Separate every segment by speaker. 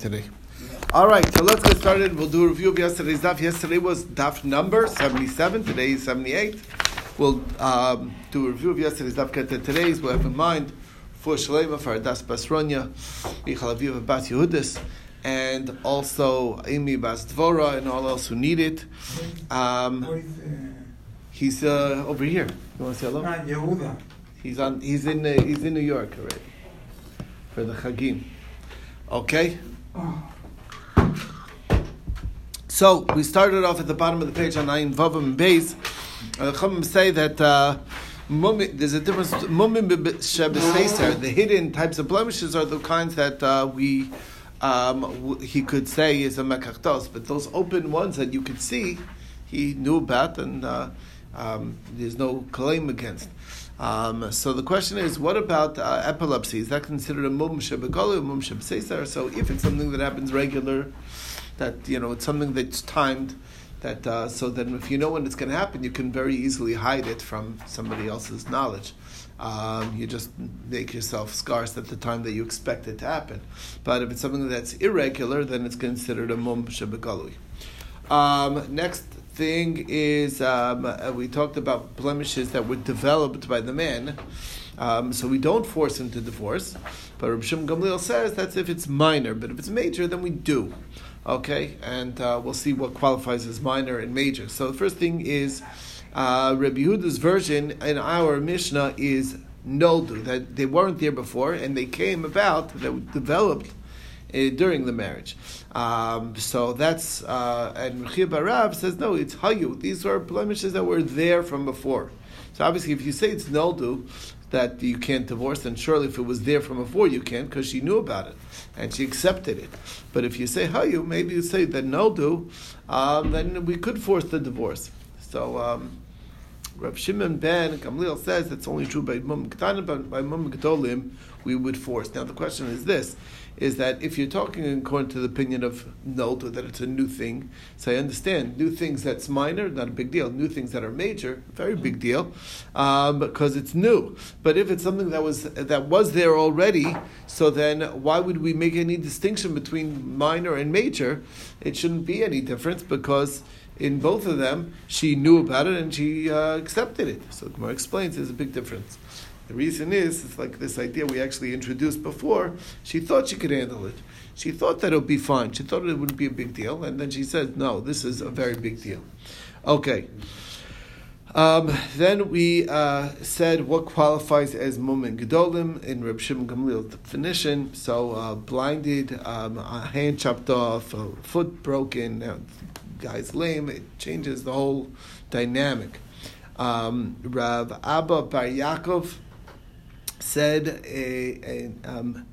Speaker 1: today. All right, so let's get started. We'll do a review of yesterday's daf. Yesterday was daf number 77, today is 78. We'll um, do a review of yesterday's daf, get to today's. We'll have in mind for Shalema, for Das Basronya, Michal Aviv Bas Yehudis, and also Amy Bas Dvora, and all else who need it. Um, he's uh, over here. You want to say hello? He's on. He's in. Uh, he's in New York already for the Chagim. Okay. So we started off at the bottom of the page on Ayin Vavam and Beis. Uh, say that uh, mummi- there's a difference. Mumim the hidden types of blemishes are the kinds that uh, we um, he could say is a mekachtos, but those open ones that you could see, he knew about, and uh, um, there's no claim against. Um, so the question is, what about uh, epilepsy? Is that considered a mum shebegolu, a mum shebeseser? So if it's something that happens regular, that you know it's something that's timed, that uh, so then if you know when it's going to happen, you can very easily hide it from somebody else's knowledge. Um, you just make yourself scarce at the time that you expect it to happen. But if it's something that's irregular, then it's considered a mum shebegolu. Um, next thing is um, uh, we talked about blemishes that were developed by the man. Um, so we don't force him to divorce. But Rabbi Shimon Gamliel says that's if it's minor, but if it's major, then we do. Okay, and uh, we'll see what qualifies as minor and major. So the first thing is uh, Rabbi Yehuda's version in our Mishnah is noldu that they weren't there before and they came about that developed during the marriage. Um, so that's uh, and Rechia Barav says no, it's hayu. These are blemishes that were there from before. So obviously, if you say it's noldu that you can't divorce, then surely if it was there from before you can because she knew about it and she accepted it. But if you say hayu, maybe you say that noldu, um, then we could force the divorce. So. Um, Rav Shimon ben Gamliel says it's only true by Mum Ketanim, but by Mum Gedolim we would force. Now the question is this: is that if you're talking according to the opinion of Nolta that it's a new thing, so I understand new things that's minor, not a big deal. New things that are major, very big deal, um, because it's new. But if it's something that was that was there already, so then why would we make any distinction between minor and major? It shouldn't be any difference because in both of them, she knew about it and she uh, accepted it. So Gemara explains there's a big difference. The reason is, it's like this idea we actually introduced before. She thought she could handle it. She thought that it would be fine. She thought it wouldn't be a big deal. And then she said, no, this is a very big deal. Okay. Um, then we uh, said what qualifies as mumin gedolim in Reb Shimon Gamliel's definition. So uh, blinded, um, a hand chopped off, a foot broken, uh, guy's lame. It changes the whole dynamic. Um, Rav Abba Bar Yaakov said a, a, um,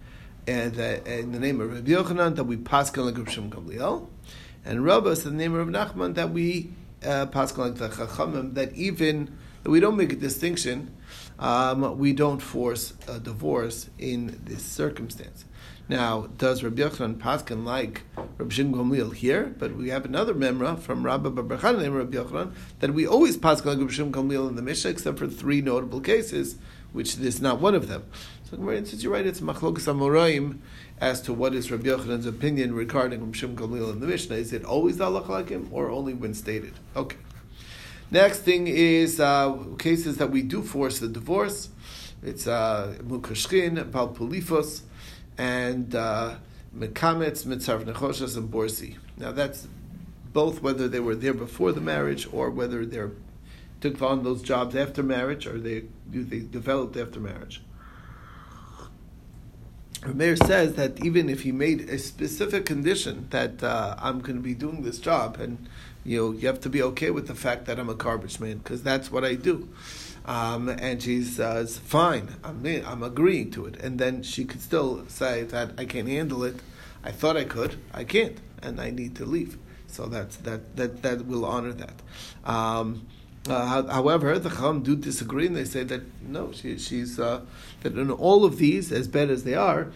Speaker 1: and that in the name of Rabbi Yochanan that we paskin like Reb Shimon Gamliel, and Rabba said in the name of Rabbi Nachman that we uh, paskin like the Chachamim that even that we don't make a distinction, um, we don't force a divorce in this circumstance. Now, does Rabbi Yochanan Paskin like Rabbi Shimon Gamliel here? But we have another memra from Rabbi Barbarchan named Rabbi Yochanan that we always Paskin like Rabbi Shimon Gamliel in the Mishnah, except for three notable cases, which this is not one of them. So, since you're right, it's Machlokas Amoraim as to what is Rabbi Yochanan's opinion regarding Rabbi Shimon Gamliel in the Mishnah. Is it always the like him, or only when stated? Okay. Next thing is uh, cases that we do force the divorce. It's uh, Mukashkin, Balpulifos, and uh, Mekametz, Mitzaref Nechoshas, and Borsi. Now that's both whether they were there before the marriage or whether they took on those jobs after marriage or they they developed after marriage. Meir says that even if he made a specific condition that uh, I'm going to be doing this job, and you know you have to be okay with the fact that I'm a garbage man because that's what I do. Um, and she says, "Fine, I'm I'm agreeing to it." And then she could still say that I can't handle it. I thought I could, I can't, and I need to leave. So that's that that that will honor that. Um, uh, however, the Chacham do disagree, and they say that no, she, she's uh, that in all of these, as bad as they are,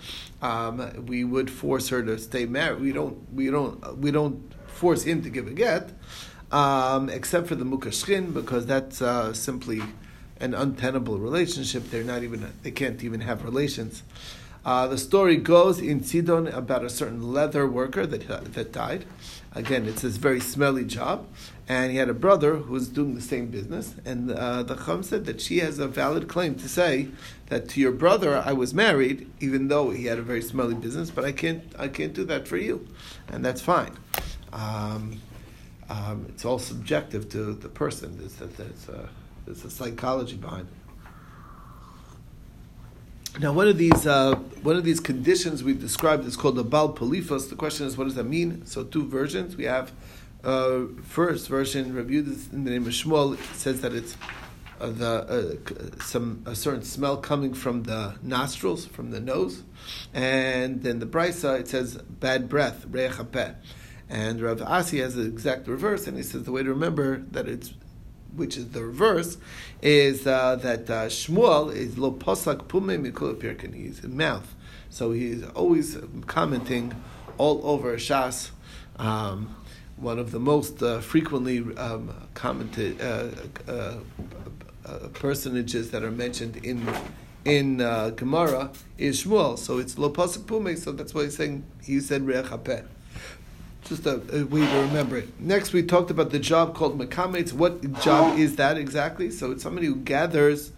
Speaker 1: um, we would force her to stay married. We don't, we don't, we don't force him to give a get, um, except for the mukashkin, because that's uh, simply an untenable relationship. They're not even, they can't even have relations. Uh, the story goes in Sidon about a certain leather worker that, that died. Again, it's this very smelly job. And he had a brother who was doing the same business. And uh, the Chum said that she has a valid claim to say that to your brother I was married, even though he had a very smelly business, but I can't, I can't do that for you. And that's fine. Um, um, it's all subjective to the person. There's, there's, a, there's a psychology behind it. Now, one of these uh, one of these conditions we've described is called the bal polifos. The question is, what does that mean? So, two versions. We have uh, first version reviewed in the name of Shmuel. Says that it's uh, the uh, some a certain smell coming from the nostrils, from the nose, and then the brisa it says bad breath, reich And Rav Asi has the exact reverse, and he says the way to remember that it's which is the reverse, is uh, that uh, Shmuel is lo posak pume mikol pirkin. He's in mouth, so he's always commenting all over Shas. Um, one of the most uh, frequently um, commented uh, uh, uh, personages that are mentioned in in Gemara is Shmuel. So it's lo posak pume. So that's why he's saying he said reach just a, a, way to remember it. Next, we talked about the job called mekametz. What job is that exactly? So it's somebody who gathers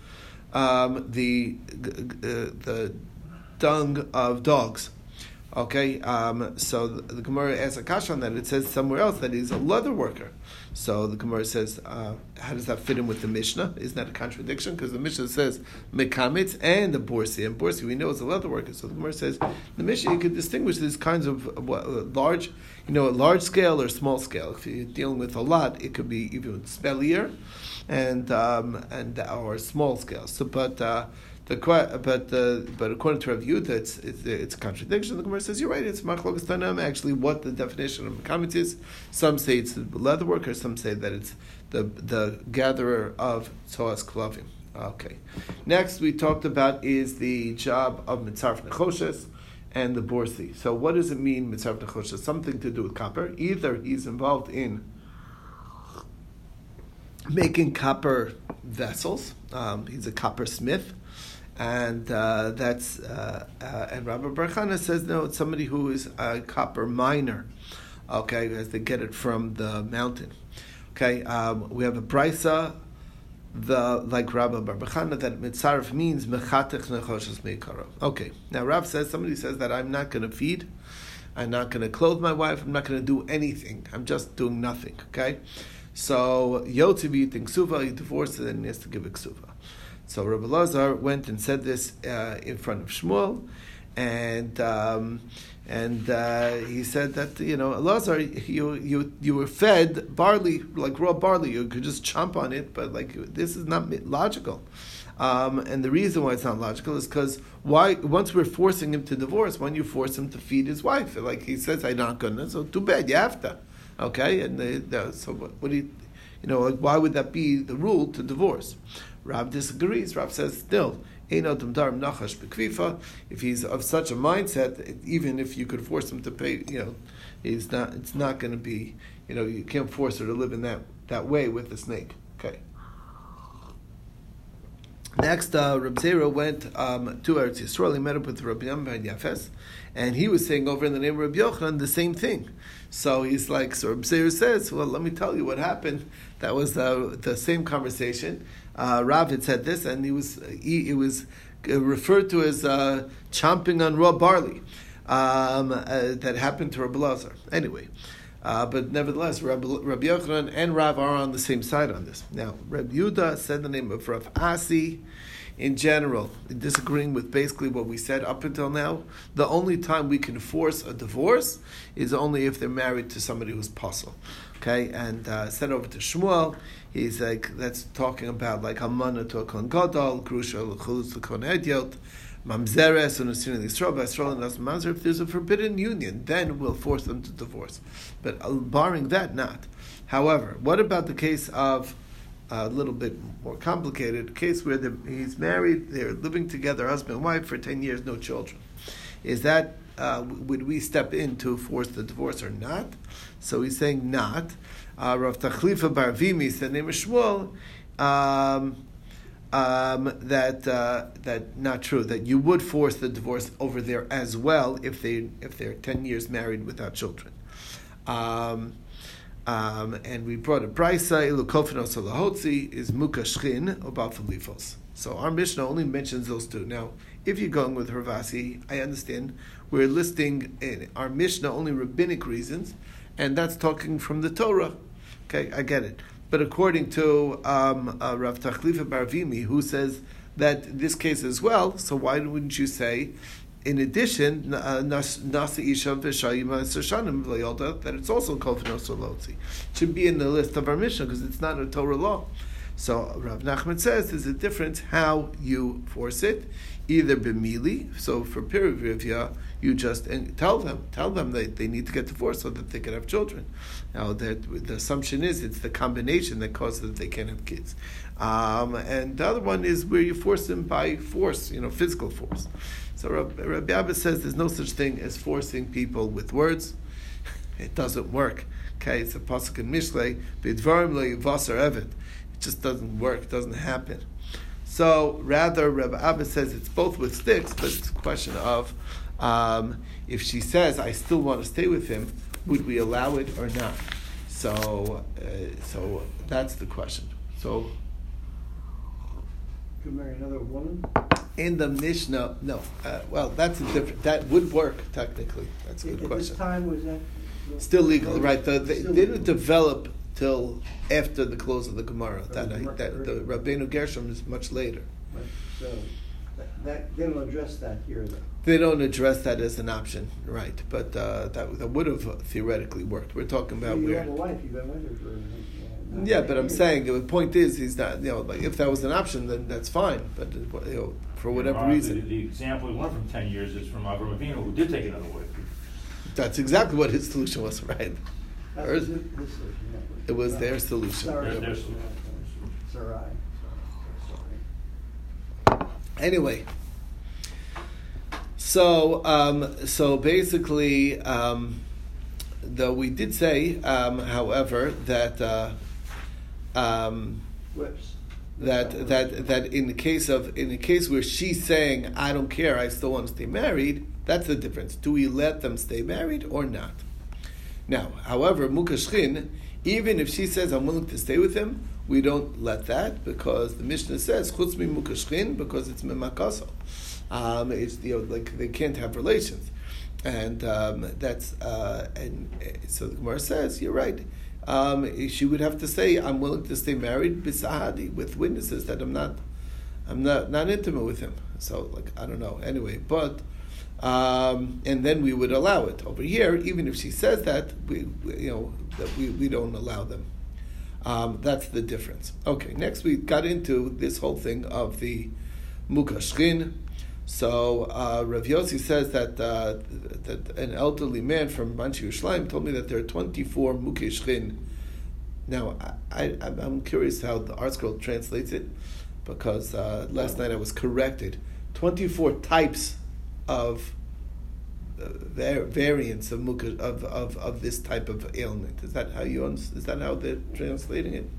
Speaker 1: um, the uh, the dung of dogs. Okay, um, so the, the Gemara asks a kasha on that. It says somewhere else that he's a leather worker. So the Gemara says, uh, how does that fit in with the Mishnah? Isn't that a contradiction? Because the Mishnah says mekamitz and the borsi, and borsi we know is a leather worker. So the Gemara says the Mishnah you could distinguish these kinds of uh, large, you know, large scale or small scale. If you're dealing with a lot, it could be even smellier, and um, and or small scale. So, but. Uh, the, but but according to Rav Yudah, it's, it's, it's a contradiction. The Gemara says you're right. It's machlokas tanam. Actually, what the definition of mekamitz is. Some say it's the leather worker. Some say that it's the the gatherer of tzoas klavim. Okay. Next, we talked about is the job of mitzarf nechoshes and the borsi. So, what does it mean mitzarf nechoshes? Something to do with copper. Either he's involved in making copper vessels. Um, he's a copper smith and uh, that's uh, uh, and Rabbi Barchana says no, it's somebody who is a copper miner. Okay, as they get it from the mountain. Okay, um, we have a brisa, the like Rabbi Barchana that mitzaref means mechatech nechoshes meikara. Okay, now Rav says somebody says that I'm not going to feed. I'm not going to clothe my wife. I'm not going to do anything. I'm just doing nothing. Okay, so Yotziv eating suva, he divorced and he has to give a. So Rabbi Lazar went and said this uh, in front of Shmuel, and um, and uh, he said that you know Lazar, you you you were fed barley like raw barley. You could just chomp on it, but like this is not logical. Um, and the reason why it's not logical is because why once we're forcing him to divorce, when you force him to feed his wife, like he says, I'm not gonna. So too bad, you have to. Okay, and the, the, so what, what do you, you know, like why would that be the rule to divorce? Rab disagrees. Rab says still, if he's of such a mindset, even if you could force him to pay, you know, he's not. It's not going to be. You know, you can't force her to live in that that way with the snake. Next, uh, Reb Zera went um, to Eretz Yisrael. He met up with Rabbi Yam ben Yafes, and he was saying over in the name of Rabbi Yochanan the same thing. So he's like, so Reb Zera says, "Well, let me tell you what happened. That was uh, the same conversation." uh, Rav had said this, and he was he, it was referred to as uh, chomping on raw barley um, uh, that happened to Rabbi Lazar. Anyway. Uh, but nevertheless, Rabbi, Rabbi Yochanan and Rav are on the same side on this. Now, Rabbi Yudah said the name of Rav Asi. In general, disagreeing with basically what we said up until now, the only time we can force a divorce is only if they're married to somebody who's possible. Okay, and uh, sent over to Shmuel he's like that's talking about like Amana to a Kohen Gadol, Grusha L'chulus L'Kohen Ediot, Mamzeres and Asuna Yisrael, Yisrael and Nas Mamzer. If there's a forbidden union, then we'll force them to divorce. But uh, barring that, not. However, what about the case of a little bit more complicated case where he's married, they're living together, husband and wife, for 10 years, no children. Is that, uh, would we step in to force the divorce or not? So he's saying not uh, Rav Tachlifa bar Avimi, the name of Shmuel, um, um, that uh, that not true. That you would force the divorce over there as well if they if they're ten years married without children. Um, um, and we brought a brisa ilukofinos lahotzi is mukashchin or balfalifos. So our Mishnah only mentions those two. Now, if you're going with Rav Asi, I understand we're listing in our Mishnah only rabbinic reasons, and that's talking from the Torah. Okay, I get it. But according to um, uh, Rav Tachlifa bar Avimi, who says that this case as well, so why wouldn't you say, in addition, Nasa Isha that it's also called It should be in the list of our Mishnah because it's not a Torah law. So Rav Nachman says there's a difference how you force it, either b'mili. So for pirivivya, you just tell them, tell them that they need to get divorced so that they can have children. Now that the assumption is it's the combination that causes that they can't have kids. Um, and the other one is where you force them by force, you know, physical force. So Rabbi Abba says there's no such thing as forcing people with words. It doesn't work. Okay, it's a pasuk in Mishlei, b'dvarim lo yivasar evet It just doesn't work, It doesn't happen. So rather, Rabbi Abba says it's both with sticks, but it's a question of um, if she says, "I still want to stay with him," would we allow it or not? So, uh, so that's the question. So,
Speaker 2: could marry another woman.
Speaker 1: In the Mishnah, no. Uh, well, that's a different. That would work technically. That's a good
Speaker 2: At
Speaker 1: question.
Speaker 2: this time was that
Speaker 1: still legal, right? The, they didn't develop till after the close of the Gemara. That, I, that the Rabbeinu Gershom is much later.
Speaker 2: So that, that, they don't address that here. Though.
Speaker 1: They don't address that as an option, right? But uh, that that would have theoretically worked. We're talking about
Speaker 2: you
Speaker 1: where.
Speaker 2: have a wife. You've been with her for.
Speaker 1: Uh, yeah, but I'm saying the point is, he's not. You know, like if that was an option, then that's fine. But uh, you know, for whatever reason,
Speaker 3: the, the, example we learned from ten years is from Avram Avinu, who did take another wife.
Speaker 1: That's exactly what his solution was, right?
Speaker 2: That's his, his solution. Yeah.
Speaker 1: It was their solution.
Speaker 2: Sorry.
Speaker 3: Their solution.
Speaker 2: Sorry.
Speaker 1: Anyway, so um, so basically, um, though we did say, um, however, that uh, um,
Speaker 2: Whips.
Speaker 1: that that that in the case of in the case where she's saying, "I don't care, I still want to stay married," that's the difference. Do we let them stay married or not? Now, however, mukashchin even if she says, I'm willing to stay with him, we don't let that because the Mishnah says, chutz mi mukashchin, because it's memakaso. Um, it's, you know, like they can't have relations. And um, that's, uh, and uh, so the Gemara says, you're right. Um, she would have to say, I'm willing to stay married bisahadi with witnesses that I'm not, I'm not, not intimate with him. So, like, I don't know. Anyway, but, um, and then we would allow it. Over here, even if she says that, we, we you know, that we, we don't allow them. Um, that's the difference. Okay, next we got into this whole thing of the mukashkin. So uh, Rav Yossi says that uh, that an elderly man from Manchi Yerushalayim told me that there are 24 mukashkin. Now, I, I, am curious how the ArtScroll translates it, because uh, last night I was corrected. 24 types of variants of, mukha, of, of, of this type of ailment. Is that how you is that how they're translating it,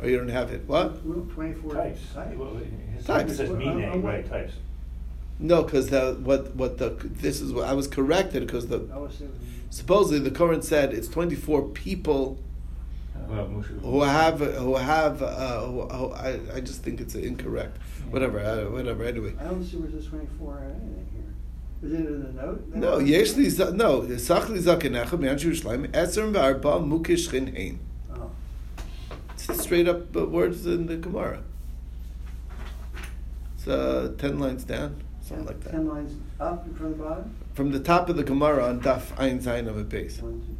Speaker 1: or you don't have it? What?
Speaker 2: Twenty four
Speaker 3: types.
Speaker 2: types.
Speaker 3: Well, his
Speaker 1: types.
Speaker 3: says meaning, right? Types.
Speaker 1: No, because the what what the this is what I was corrected because the supposedly the current said it's twenty four people. who have who have uh, who, who, I, I just think it's incorrect. Yeah. Whatever, uh, whatever. Anyway.
Speaker 2: I don't see where this twenty four anything here. Is it in the note?
Speaker 1: No, yesh li no. Sach li zakenecha me'an Yerushalayim eser v'arba mukish chin hein. Oh. It's straight up words in the Gemara. It's uh, ten lines down, something like that.
Speaker 2: Ten lines up from the bottom.
Speaker 1: From the top of the Gemara on Daf Ein Zayin of a base.
Speaker 2: One,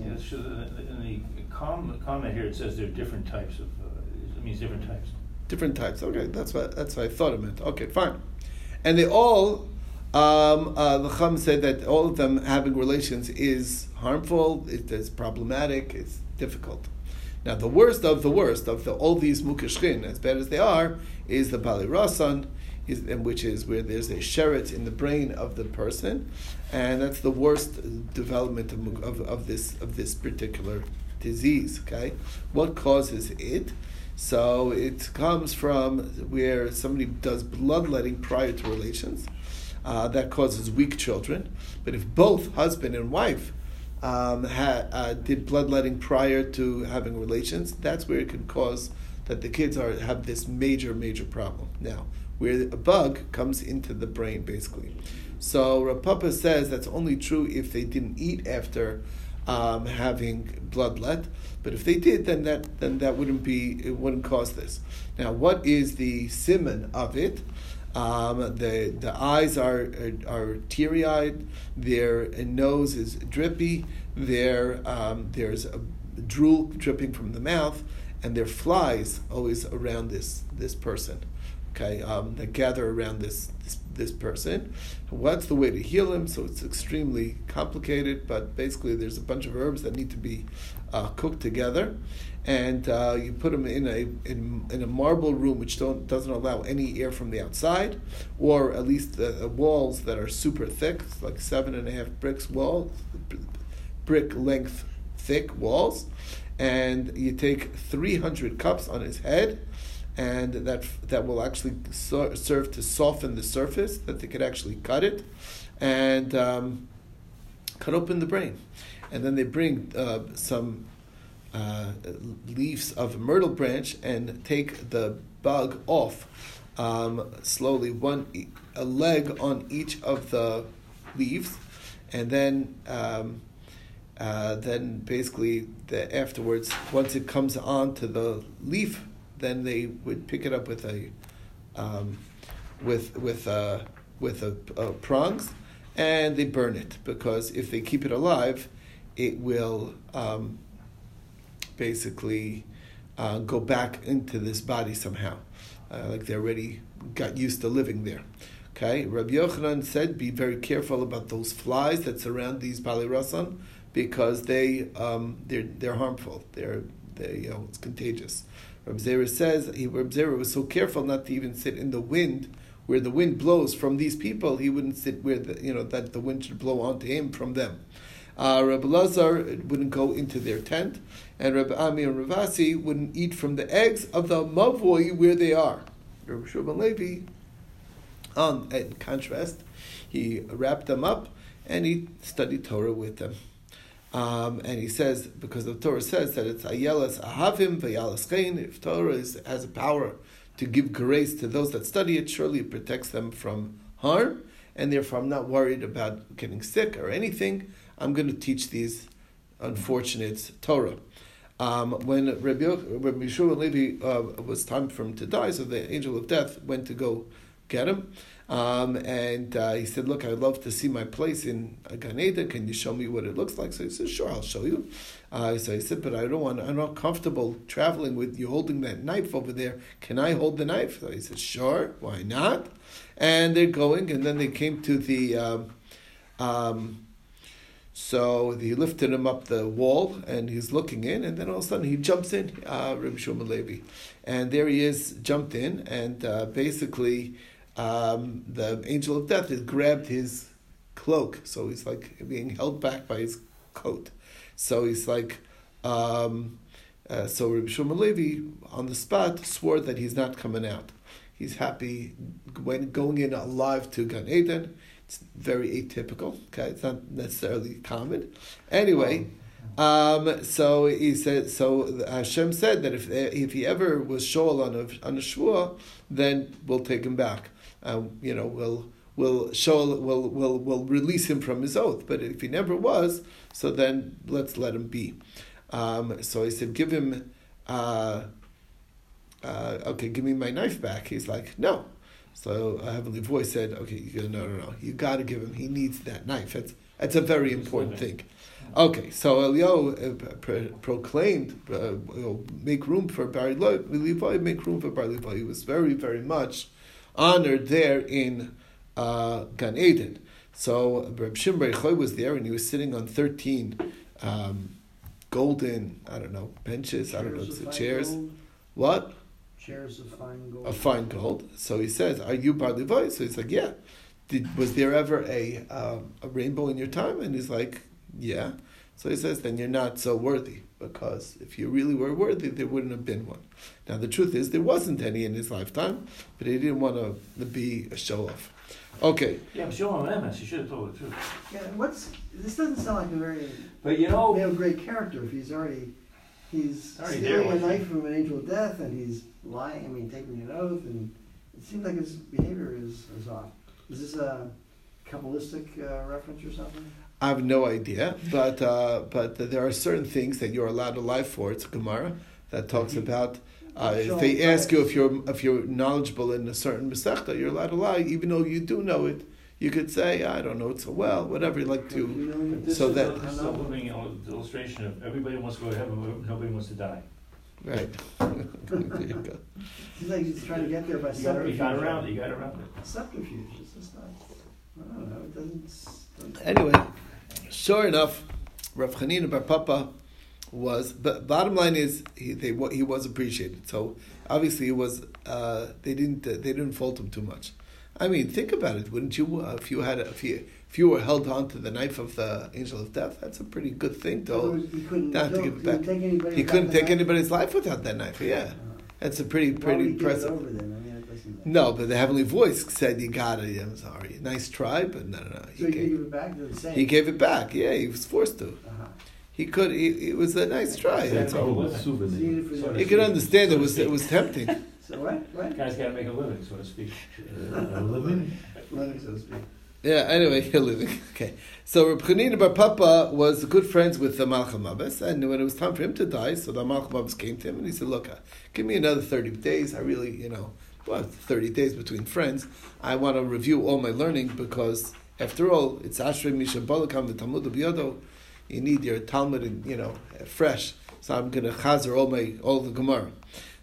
Speaker 3: Yeah, so in the comment here, it says there are different types of, uh, it means different types.
Speaker 1: Different types. Okay, that's what that's what I thought it meant. Okay, fine. And they all, um, uh, the Chum said that all of them having relations is harmful. It is problematic. It's difficult. Now, the worst of the worst of the, all these mukashkin, as bad as they are, is the bali rasan, is, which is where there's a sheret in the brain of the person, and that's the worst development of, of, of this of this particular disease. Okay, what causes it? So it comes from where somebody does bloodletting prior to relations. Uh, that causes weak children. But if both husband and wife um, uh, did bloodletting prior to having relations, that's where it can cause that the kids are have this major, major problem. Now, where a bug comes into the brain, basically. So Rav Papa says that's only true if they didn't eat after um, having bloodlet. But if they did, then that then that wouldn't be it wouldn't cause this. Now, what is the simon of it? Um, the the eyes are are, are teary eyed. Their nose is drippy. There um, there's a drool dripping from the mouth, and there flies always around this this person. Okay, um, that gather around this, this this person. What's the way to heal him? So it's extremely complicated, but basically there's a bunch of herbs that need to be uh, cooked together, and uh, you put them in a in, in a marble room which don't doesn't allow any air from the outside, or at least the walls that are super thick, like seven and a half bricks walls, brick length thick walls, and you take three hundred cups on his head and that that will actually so, serve to soften the surface that they could actually cut it and um, cut open the brain. And then they bring uh, some uh, leaves of myrtle branch and take the bug off um, slowly one a leg on each of the leaves. And then um, uh, then basically the afterwards once it comes onto the leaf then they would pick it up with a um, with with uh, with a, a prongs, and they burn it because if they keep it alive, it will um, basically uh, go back into this body somehow, uh, like they already got used to living there. Okay, Rabbi Yochanan said, be very careful about those flies that surround these bali rasan because they um, they're they're harmful. They're they you know it's contagious. Reb Zera says he, Reb Zera was so careful not to even sit in the wind where the wind blows from these people. He wouldn't sit where the, you know that the wind should blow onto him from them. Uh, Reb Lazar wouldn't go into their tent, and Reb Ami and Rav Asi wouldn't eat from the eggs of the mavoi where they are. Reb Shulman Levi, on in contrast, he wrapped them up and he studied Torah with them. Um, and he says, because the Torah says that it's ayelas ahavim vayalas chein, if Torah is, has a power to give grace to those that study it, surely it protects them from harm, and therefore I'm not worried about getting sick or anything. I'm going to teach these unfortunate Torah. Um, when Rabbi, Rabbi Yeshua Levi uh, was time for him to die, so the angel of death went to go get him. Um, and uh, he said, "Look, I'd love to see my place in Gan Eden. Can you show me what it looks like?" So he said, "Sure, I'll show you." Uh, so he said, "But I don't want. I'm not comfortable traveling with you holding that knife over there. Can I hold the knife?" So he said, "Sure, why not?" And they're going, and then they came to the. Um, um, so he lifted him up the wall, and he's looking in, and then all of a sudden he jumps in, uh, Rabbi Shmuel Levi, and there he is, jumped in, and uh, basically um, the angel of death has grabbed his cloak, so he's like being held back by his coat. So he's like, um, uh, so Rabbi Shimon Levi on the spot swore that he's not coming out. He's happy when going in alive to Gan Eden. It's very atypical. Okay, it's not necessarily common. Anyway. Um, so he said. So Hashem said that if if he ever was shol on a on a shvua, then we'll take him back uh, you know, will will show will will will release him from his oath. But if he never was, so then let's let him be. Um, so he said, give him. Uh, uh, okay, give me my knife back. He's like, no. So a heavenly voice said, okay, you go, no, no, no. You got to give him. He needs that knife. That's that's a very important thing. Okay, so Elio uh, pro- proclaimed, uh, make room for Bar Levi, make room for Bar Levi. He was very, very much honored there in uh, Gan Eden. So Reb Choy was there, and he was sitting on thirteen um, golden, I don't know, benches, I don't know,
Speaker 2: Chairs
Speaker 1: the chairs.
Speaker 2: gold,
Speaker 1: What?
Speaker 2: Chairs of fine gold.
Speaker 1: Of fine gold. So he says, Are you Bar Levi? So he's like, Yeah. Did, was there ever a, um, a rainbow in your time? And he's like, Yeah. So he says, Then you're not so worthy, because if you really were worthy, there wouldn't have been one. Now, the truth is, there wasn't any in his lifetime, but he didn't want to be a show off. Okay.
Speaker 3: Yeah, but show him MS. You should have told the truth.
Speaker 2: Yeah, what's, this doesn't sound like a very,
Speaker 3: But you know,
Speaker 2: male great character if he's already, he's
Speaker 3: Already
Speaker 2: stealing
Speaker 3: there,
Speaker 2: a
Speaker 3: wasn't
Speaker 2: knife from an angel of death and he's lying, I mean, taking an oath and it seems like his behavior is, is off. Is this a Kabbalistic uh, reference or something?
Speaker 1: I have no idea, but uh, but there are certain things that you're allowed to lie for. It's a Gemara that talks about uh, if they ask you if you're if you're knowledgeable in a certain masechta, you're allowed to lie, even though you do know it. You could say, I don't know it so well, whatever you like to.
Speaker 3: but this
Speaker 1: So
Speaker 3: is
Speaker 1: that-
Speaker 3: a, this is a living illustration of everybody wants to go to heaven, but nobody wants to die.
Speaker 1: Right. there you go.
Speaker 2: Seems like he's trying to get there by
Speaker 3: You got, you got around it. You got around it.
Speaker 2: Subterfuge, it's just not, I don't know, it doesn't. doesn't-
Speaker 1: Anyway, sure enough, Rav Chanina Bar Papa was. But bottom line is, he they he was appreciated. So obviously, it was. Uh, they didn't uh, they didn't fault him too much. I mean, think about it. Wouldn't you? Uh, if you had a, if you if you were held on to the knife of the angel of death, that's a pretty good thing.
Speaker 2: In
Speaker 1: To
Speaker 2: He couldn't,
Speaker 1: to give it
Speaker 2: he
Speaker 1: back.
Speaker 2: take anybody.
Speaker 1: he couldn't take anybody's life without that knife. Yeah,
Speaker 2: Uh,
Speaker 1: that's a pretty pretty
Speaker 2: he
Speaker 1: impressive. No, but the heavenly voice said, "You got it." I'm sorry. Nice try, but no, no, no.
Speaker 2: So
Speaker 1: He
Speaker 2: he
Speaker 1: gave,
Speaker 2: gave it back the same.
Speaker 1: he gave it back. Yeah, he was forced to.
Speaker 2: Uh-huh.
Speaker 1: He could. He, it was a nice try.
Speaker 3: Yeah,
Speaker 1: That's all.
Speaker 3: living.
Speaker 2: So you need it for
Speaker 3: So
Speaker 2: the-
Speaker 1: You can understand it was it was tempting.
Speaker 2: So what? What?
Speaker 3: Guys got to make a living, so to speak.
Speaker 2: Living, living, so to speak.
Speaker 1: Yeah. Anyway, you're living. Okay. So Reb Chanina Bar Papa was good friends with the Malach Hamaves, and when it was time for him to die, so the Malach Hamaves came to him and he said, "Look, uh, give me another thirty days. I really, you know, well, thirty days between friends. I want to review all my learning because, after all, it's Ashrei Misha Balakam the Talmud Biyodo. You need your Talmud, you know, fresh. So I'm going to chazer all my all the Gemara."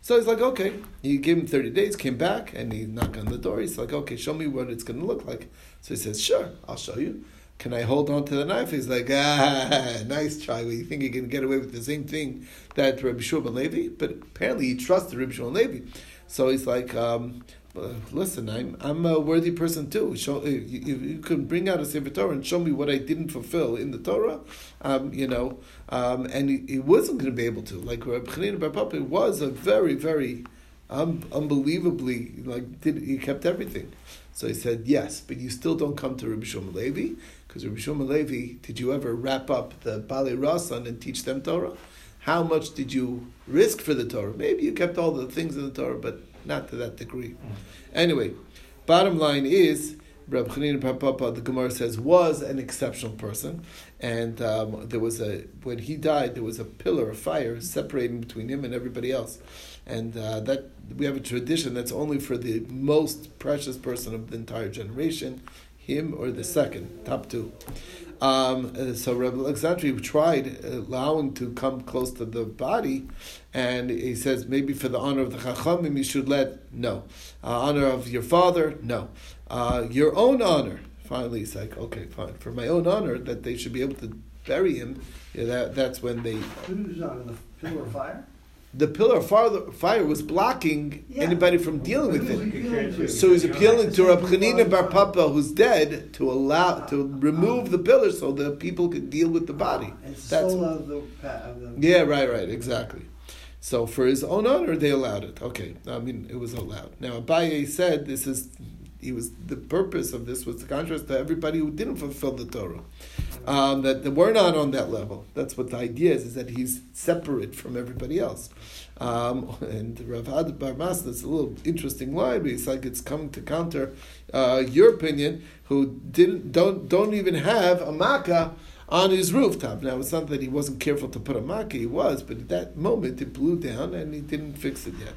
Speaker 1: So he's like, okay. He gave him 30 days, came back, and he knocked on the door. He's like, okay, show me what it's going to look like. So he says, sure, I'll show you. Can I hold on to the knife? He's like, ah, nice try. Well, you think you can get away with the same thing that Rabbi Shua Levi? But apparently he trusted Rabbi Shua Levi. So he's like, um, listen, I'm I'm a worthy person too. Show uh, you, can bring out a Sefer Torah and show me what I didn't fulfill in the Torah, um, you know, um, and he, he wasn't going to be able to. Like Rabbi Chanina Bar Papa was a very very um, unbelievably like did he kept everything. So he said yes, but you still don't come to Rabbi Shlomo Levi because Rabbi Shlomo Levi. Did you ever wrap up the Bali Rasan and teach them Torah? How much did you risk for the Torah? Maybe you kept all the things in the Torah, but not to that degree. Anyway, bottom line is, Reb Chanina Bar Papa, the Gemara says, was an exceptional person, and um, there was a when he died, there was a pillar of fire separating between him and everybody else, and uh, that we have a tradition that's only for the most precious person of the entire generation, him or the second, top two. Um, so Rabbi Alexandri tried allowing to come close to the body, and he says maybe for the honor of the Chachamim you should let no, uh, honor of your father no, uh, your own honor. Finally, he's like okay, fine for my own honor that they should be able to bury him. Yeah, that that's when they
Speaker 2: Who's on the pillar of fire?
Speaker 1: The pillar of fire, fire was blocking
Speaker 2: Yeah.
Speaker 1: anybody from dealing with it.
Speaker 2: he appealing to?
Speaker 1: So he's appealing to Rab Chanina Bar Papa, who's dead, to allow to remove the pillar so the people could deal with the body. That's
Speaker 2: soul of the, pa- of the.
Speaker 1: yeah, right, right, exactly. So for his own honor, they allowed it. Okay, I mean it was allowed. Now Abaye said this is he was the purpose of this was the contrast to everybody who didn't fulfill the Torah. Um, that, that we're not on that level. That's what the idea is: is that he's separate from everybody else. Um, and Rav Ad Bar a little interesting line, but it's like it's coming to counter uh, your opinion, who didn't don't don't even have a maakeh on his rooftop. Now it's not that he wasn't careful to put a maakeh; he was, but at that moment it blew down and he didn't fix it yet.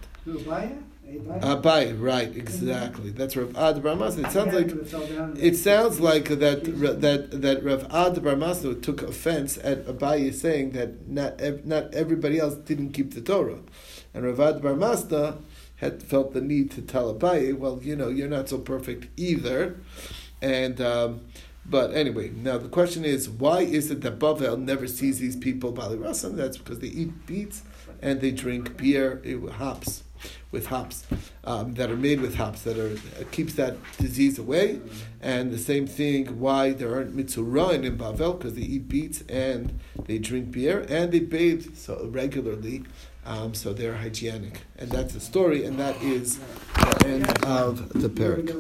Speaker 2: Who, Abaya? Abaya?
Speaker 1: Abai, right, exactly. That's Rav Ad Bar Masna. It sounds like
Speaker 2: it
Speaker 1: it sounds like that that that Rav Ad Bar Masna took offense at Abaye saying that not not everybody else didn't keep the Torah, and Rav Ad Bar Masna had felt the need to tell Abaye, well, you know, you're not so perfect either, and um, But anyway, now the question is, why is it that Bavel never sees these people Bali Rasan? That's because they eat beets and they drink beer with hops, with hops um, that are made with hops that are uh, keeps that disease away. And the same thing, why there aren't mitzurain in Bavel because they eat beets and they drink beer and they bathe so regularly. Um, so they're hygienic, and that's the story, and that is the end of the parak.